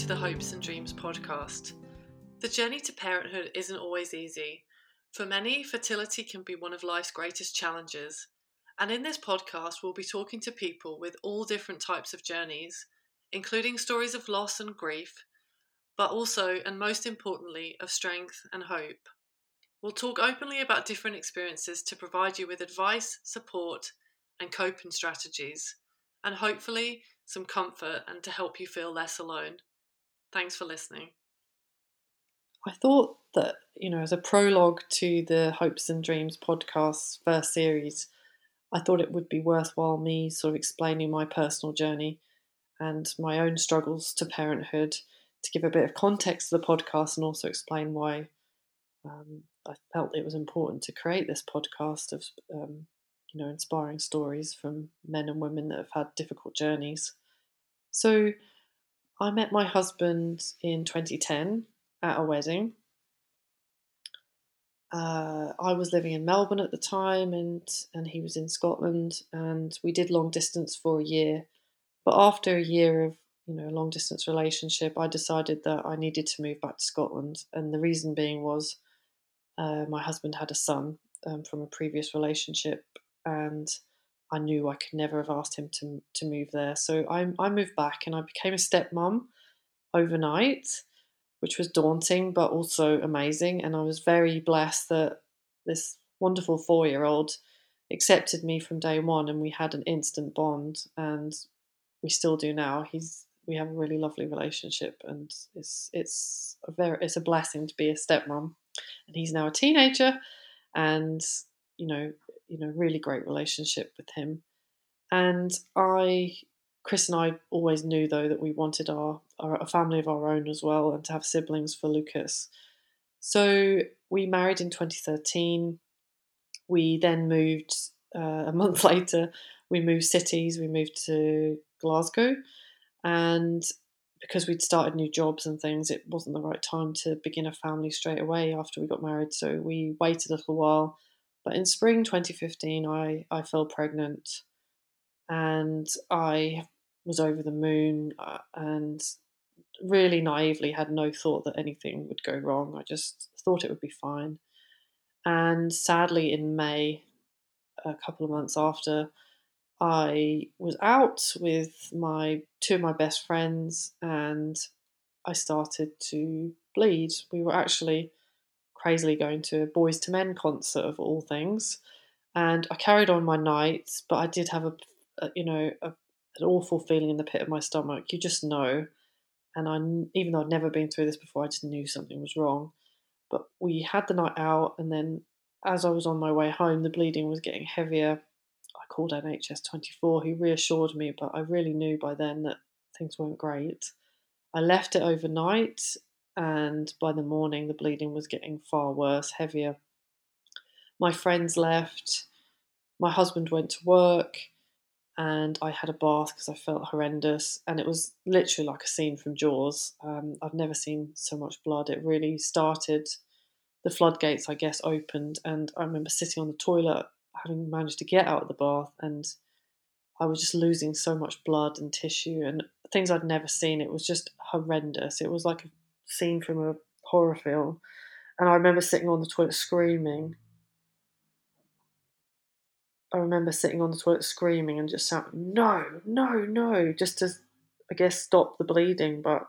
To the Hopes and Dreams podcast. The journey to parenthood isn't always easy. For many, fertility can be one of life's greatest challenges. And in this podcast, we'll be talking to people with all different types of journeys, including stories of loss and grief, but also, and most importantly, of strength and hope. We'll talk openly about different experiences to provide you with advice, support, and coping strategies, and hopefully some comfort and to help you feel less alone. Thanks for listening. I thought that, you know, as a prologue to the Hopes and Dreams podcast first series, I thought it would be worthwhile me sort of explaining my personal journey and my own struggles to parenthood to give a bit of context to the podcast and also explain why um, I felt it was important to create this podcast of um, you know inspiring stories from men and women that have had difficult journeys. So I met my husband in 2010 at a wedding. Uh, I was living in Melbourne at the time, and and he was in Scotland, and we did long distance for a year. But after a year of you know a long distance relationship, I decided that I needed to move back to Scotland, and the reason being was uh, my husband had a son um, from a previous relationship, and I knew I could never have asked him to to move there. So I, I moved back and I became a stepmom overnight, which was daunting but also amazing. And I was very blessed that this wonderful four year old accepted me from day one, and we had an instant bond, and we still do now. He's we have a really lovely relationship, and it's it's a very it's a blessing to be a stepmom. And he's now a teenager, and you know you know, really great relationship with him. And I, Chris and I always knew though that we wanted our, our a family of our own as well and to have siblings for Lucas. So we married in 2013. We then moved uh, a month later. We moved cities. We moved to Glasgow, and because we'd started new jobs and things, it wasn't the right time to begin a family straight away after we got married. So we waited a little while but in spring 2015, I, I fell pregnant and I was over the moon uh, and really naively had no thought that anything would go wrong. I just thought it would be fine. And sadly, in May, a couple of months after, I was out with my two of my best friends and I started to bleed. We were actually crazily going to a Boyz II Men concert of all things, and I carried on my nights, but I did have a, a you know a, an awful feeling in the pit of my stomach. You just know, and I even though I'd never been through this before, I just knew something was wrong. But we had the night out, and then as I was on my way home, the bleeding was getting heavier. I called NHS 24, who reassured me, but I really knew by then that things weren't great. I left it overnight and by the morning the bleeding was getting far worse, heavier. My friends left, my husband went to work, and I had a bath because I felt horrendous, and it was literally like a scene from Jaws. Um, I've never seen so much blood. It really started. The floodgates, I guess, opened, and I remember sitting on the toilet, having managed to get out of the bath, and I was just losing so much blood and tissue and things I'd never seen. It was just horrendous. It was like scene from a horror film. And I remember sitting on the toilet screaming. I remember sitting on the toilet screaming and just saying, no, no, no, just to, I guess, stop the bleeding, but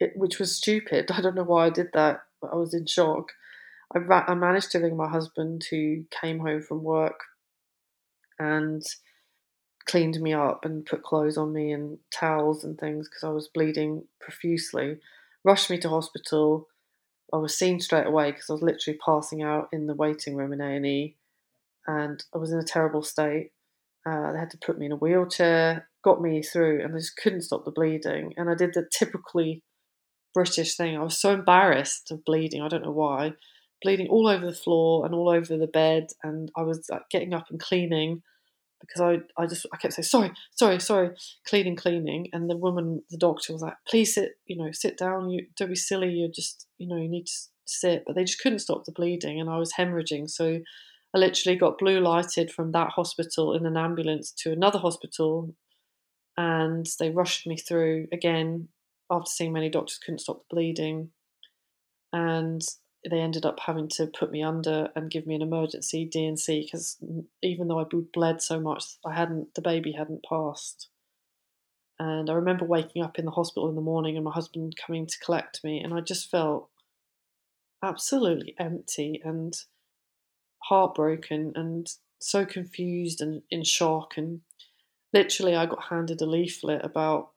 it, which was stupid. I don't know why I did that, but I was in shock. I, ra- I managed to ring my husband who came home from work and cleaned me up and put clothes on me and towels and things because I was bleeding profusely rushed me to hospital. I was seen straight away because I was literally passing out in the waiting room in A and E, and I was in a terrible state. Uh, they had to put me in a wheelchair, got me through, and I just couldn't stop the bleeding. And I did the typically British thing. I was so embarrassed of bleeding. I don't know why, bleeding all over the floor and all over the bed, and I was like, getting up and cleaning because I, I just I kept saying sorry, sorry, sorry, cleaning, cleaning, and the woman, the doctor was like, please sit, you know, sit down. You don't be silly. You're just, you know, you need to sit. But they just couldn't stop the bleeding, and I was hemorrhaging. So I literally got blue lighted from that hospital in an ambulance to another hospital, and they rushed me through again after seeing many doctors couldn't stop the bleeding and they ended up having to put me under and give me an emergency D&C because even though I bled so much, I hadn't the baby hadn't passed. And I remember waking up in the hospital in the morning and my husband coming to collect me, and I just felt absolutely empty and heartbroken and so confused and in shock. And literally, I got handed a leaflet about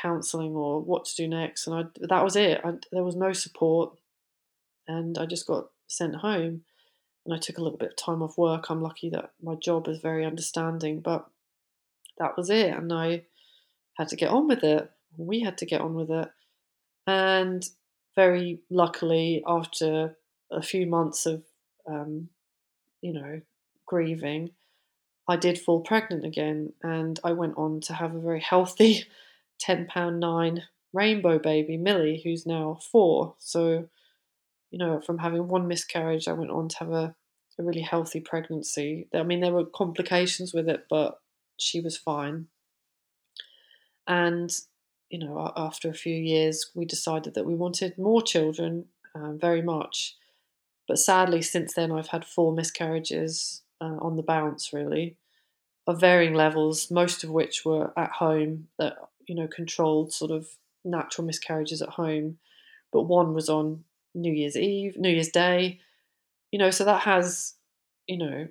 counselling or what to do next, and I, that was it. I, there was no support and I just got sent home. And I took a little bit of time off work. I'm lucky that my job is very understanding, but that was it. And I had to get on with it. We had to get on with it. And very luckily, after a few months of, um, you know, grieving, I did fall pregnant again. And I went on to have a very healthy 10 pound nine rainbow baby, Millie, who's now four. So you know, from having one miscarriage, I went on to have a, a really healthy pregnancy. I mean, there were complications with it, but she was fine. And, you know, after a few years, we decided that we wanted more children uh, very much. But sadly, since then, I've had four miscarriages uh, on the bounce, really, of varying levels, most of which were at home that, you know, controlled sort of natural miscarriages at home. But one was on New Year's Eve, New Year's Day, you know, so that has, you know,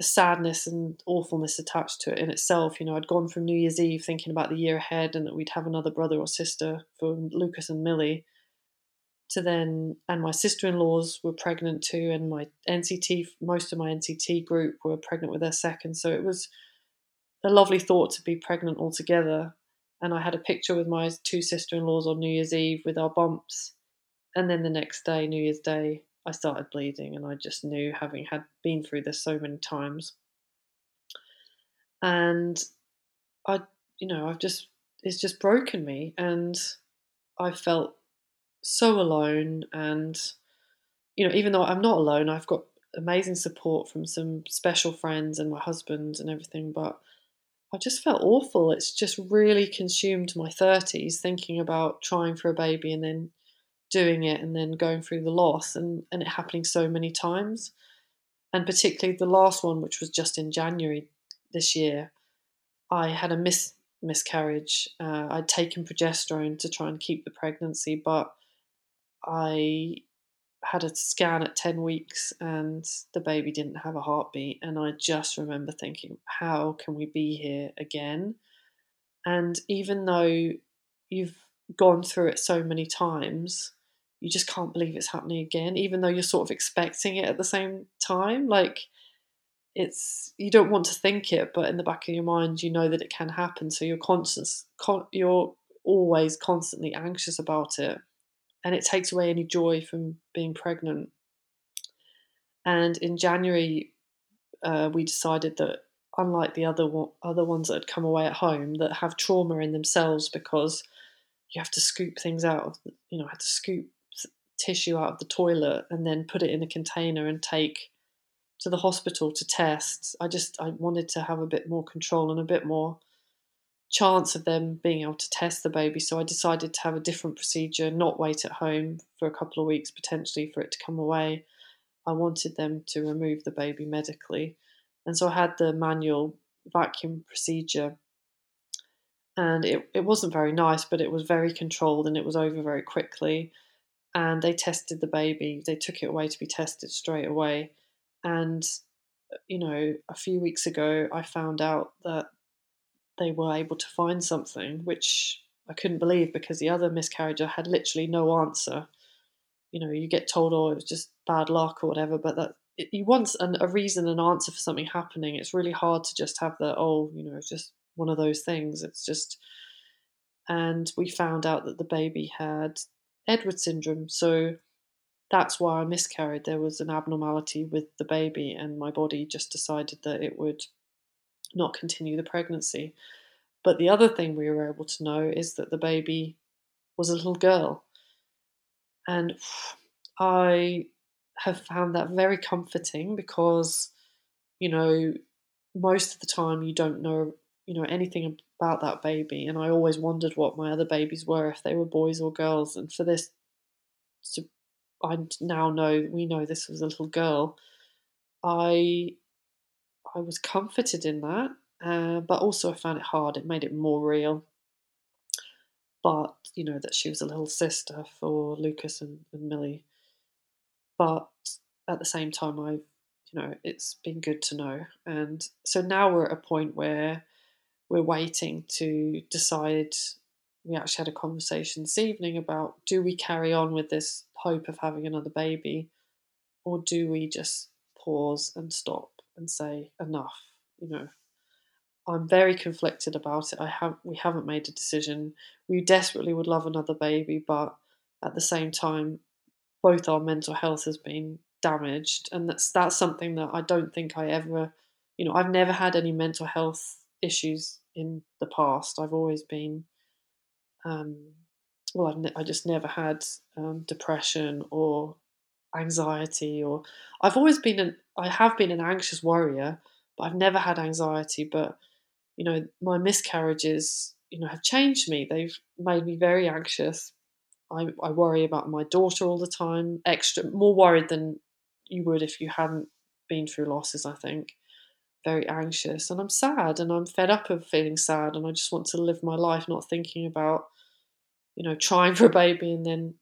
sadness and awfulness attached to it in itself. You know, I'd gone from New Year's Eve thinking about the year ahead and that we'd have another brother or sister for Lucas and Millie to then, and my sister in laws were pregnant too, and my NCT, most of my NCT group were pregnant with their second. So it was a lovely thought to be pregnant all together. And I had a picture with my two sister in laws on New Year's Eve with our bumps and then the next day, New Year's Day, I started bleeding, and I just knew, having had been through this so many times, and I, you know, I've just it's just broken me, and I felt so alone, and you know, even though I'm not alone, I've got amazing support from some special friends and my husband and everything, but I just felt awful. It's just really consumed my 30s thinking about trying for a baby and then doing it and then going through the loss and, and it happening so many times. And particularly the last one, which was just in January this year, I had a mis- miscarriage. Uh, I'd taken progesterone to try and keep the pregnancy, but I had a scan at 10 weeks and the baby didn't have a heartbeat. And I just remember thinking, how can we be here again? And even though you've gone through it so many times, you just can't believe it's happening again, even though you're sort of expecting it at the same time. Like, it's you don't want to think it, but in the back of your mind, you know that it can happen. So you're constant, con- you're always constantly anxious about it, and it takes away any joy from being pregnant. And in January, uh, we decided that unlike the other other ones that had come away at home that have trauma in themselves because you have to scoop things out of you know had to scoop tissue out of the toilet and then put it in a container and take to the hospital to test. I just I wanted to have a bit more control and a bit more chance of them being able to test the baby. So I decided to have a different procedure, not wait at home for a couple of weeks potentially for it to come away. I wanted them to remove the baby medically. And so I had the manual vacuum procedure. And it, it wasn't very nice, but it was very controlled and it was over very quickly and they tested the baby. They took it away to be tested straight away. And, uh, you know, a few weeks ago, I found out that they were able to find something, which I couldn't believe because the other miscarriager had literally no answer. You know, you get told, oh, it was just bad luck or whatever, but that you want an, a reason, an answer for something happening. It's really hard to just have the, oh, you know, just one of those things. It's just, and we found out that the baby had Edward syndrome. So that's why I miscarried. There was an abnormality with the baby, and my body just decided that it would not continue the pregnancy. But the other thing we were able to know is that the baby was a little girl. And I have found that very comforting because, you know, most of the time you don't know you know anything about that baby, and I always wondered what my other babies were if they were boys or girls. And for this to, I now know we know this was a little girl. I I was comforted in that, uh, but also I found it hard. It made it more real. But you know that she was a little sister for Lucas and, and Millie. But at the same time, I, you know, it's been good to know. And so now we're at a point where we're waiting to decide. We actually had a conversation this evening about do we carry on with this hope of having another baby, or do we just pause and stop and say enough? You know, I'm very conflicted about it. I have we haven't made a decision. We desperately would love another baby, but at the same time, both our mental health has been damaged, and that's that's something that I don't think I ever, you know, I've never had any mental health issues in the past. I've always been, um, well, I've ne- I just never had um, depression or anxiety, or I've always been an I have been an anxious worrier, but I've never had anxiety. But you know, my miscarriages, you know, have changed me. They've made me very anxious. I, I worry about my daughter all the time, extra more worried than you would if you hadn't been through losses, I think. Very anxious. And I'm sad and I'm fed up of feeling sad and I just want to live my life not thinking about, you know, trying for a baby and then,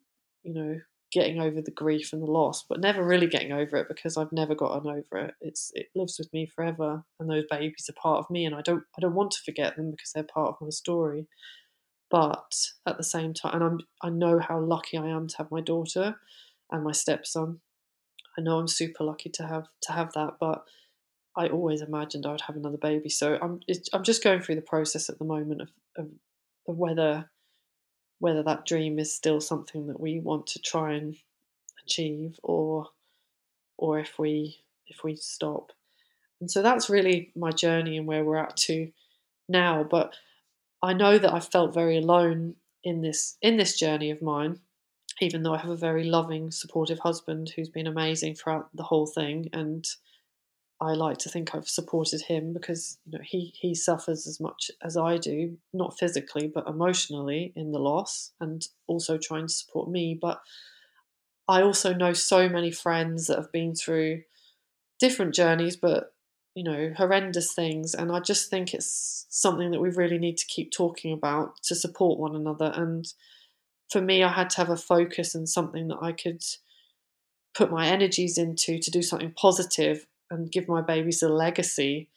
you know, getting over the grief and the loss, but never really getting over it because I've never gotten over it. It's it lives with me forever and those babies are part of me and I don't I don't want to forget them because they're part of my story. But at the same time and I'm I know how lucky I am to have my daughter and my stepson I know I'm super lucky to have to have that, but I always imagined I would have another baby. So I'm I'm just going through the process at the moment of, of, of whether whether that dream is still something that we want to try and achieve, or or if we if we stop. And so that's really my journey and where we're at to now. But I know that I felt very alone in this in this journey of mine even though I have a very loving, supportive husband who's been amazing throughout the whole thing, and I like to think I've supported him because you know he he suffers as much as I do, not physically but emotionally in the loss, and also trying to support me. But I also know so many friends that have been through different journeys, but you know horrendous things, and I just think it's something that we really need to keep talking about to support one another and for me, I had to have a focus and something that I could put my energies into to do something positive and give my babies a legacy.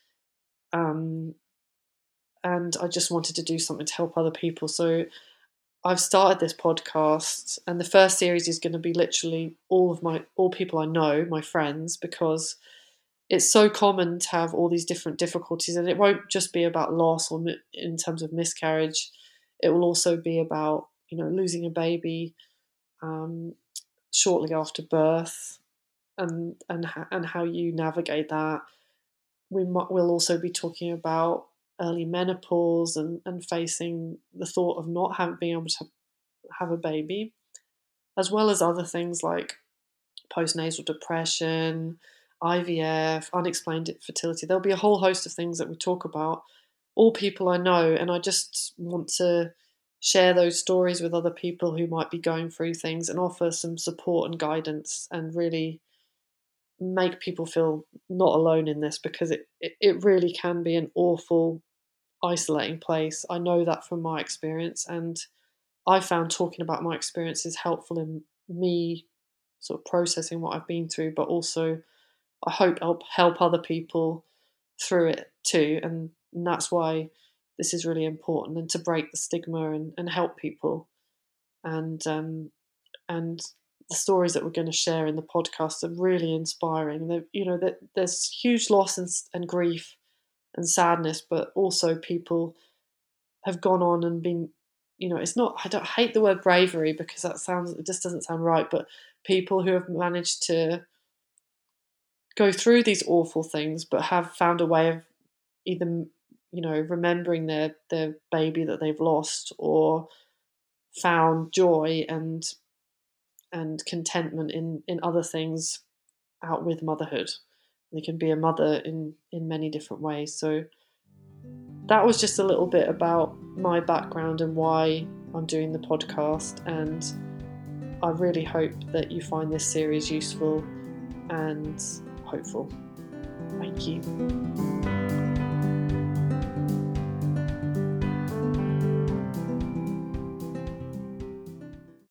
Um, and I just wanted to do something to help other people. So I've started this podcast, and the first series is going to be literally all of my all people I know, my friends, because it's so common to have all these different difficulties, and it won't just be about loss or in terms of miscarriage. It will also be about you know, losing a baby um, shortly after birth, and and and how you navigate that. We might, will also be talking about early menopause and, and facing the thought of not having being able to have a baby, as well as other things like postnatal depression, IVF, unexplained fertility. There'll be a whole host of things that we talk about. All people I know, and I just want to share those stories with other people who might be going through things and offer some support and guidance and really make people feel not alone in this because it, it, it really can be an awful isolating place. I know that from my experience and i found talking about my experiences helpful in me sort of processing what i've been through but also i hope help help other people through it too and, and that's why this is really important and to break the stigma and, and help people. And um, and the stories that we're going to share in the podcast are really inspiring. You know that there's huge loss and, and grief and sadness but also people have gone on and been you know it's not i don't hate the word bravery because that sounds it just doesn't sound right but people who have managed to go through these awful things but have found a way of either you know, remembering their their baby that they've lost or found joy and and contentment in in other things out with motherhood. They can be a mother in in many different ways. So that was just a little bit about my background and why I'm doing the podcast. And I really hope that you find this series useful and hopeful. Thank you.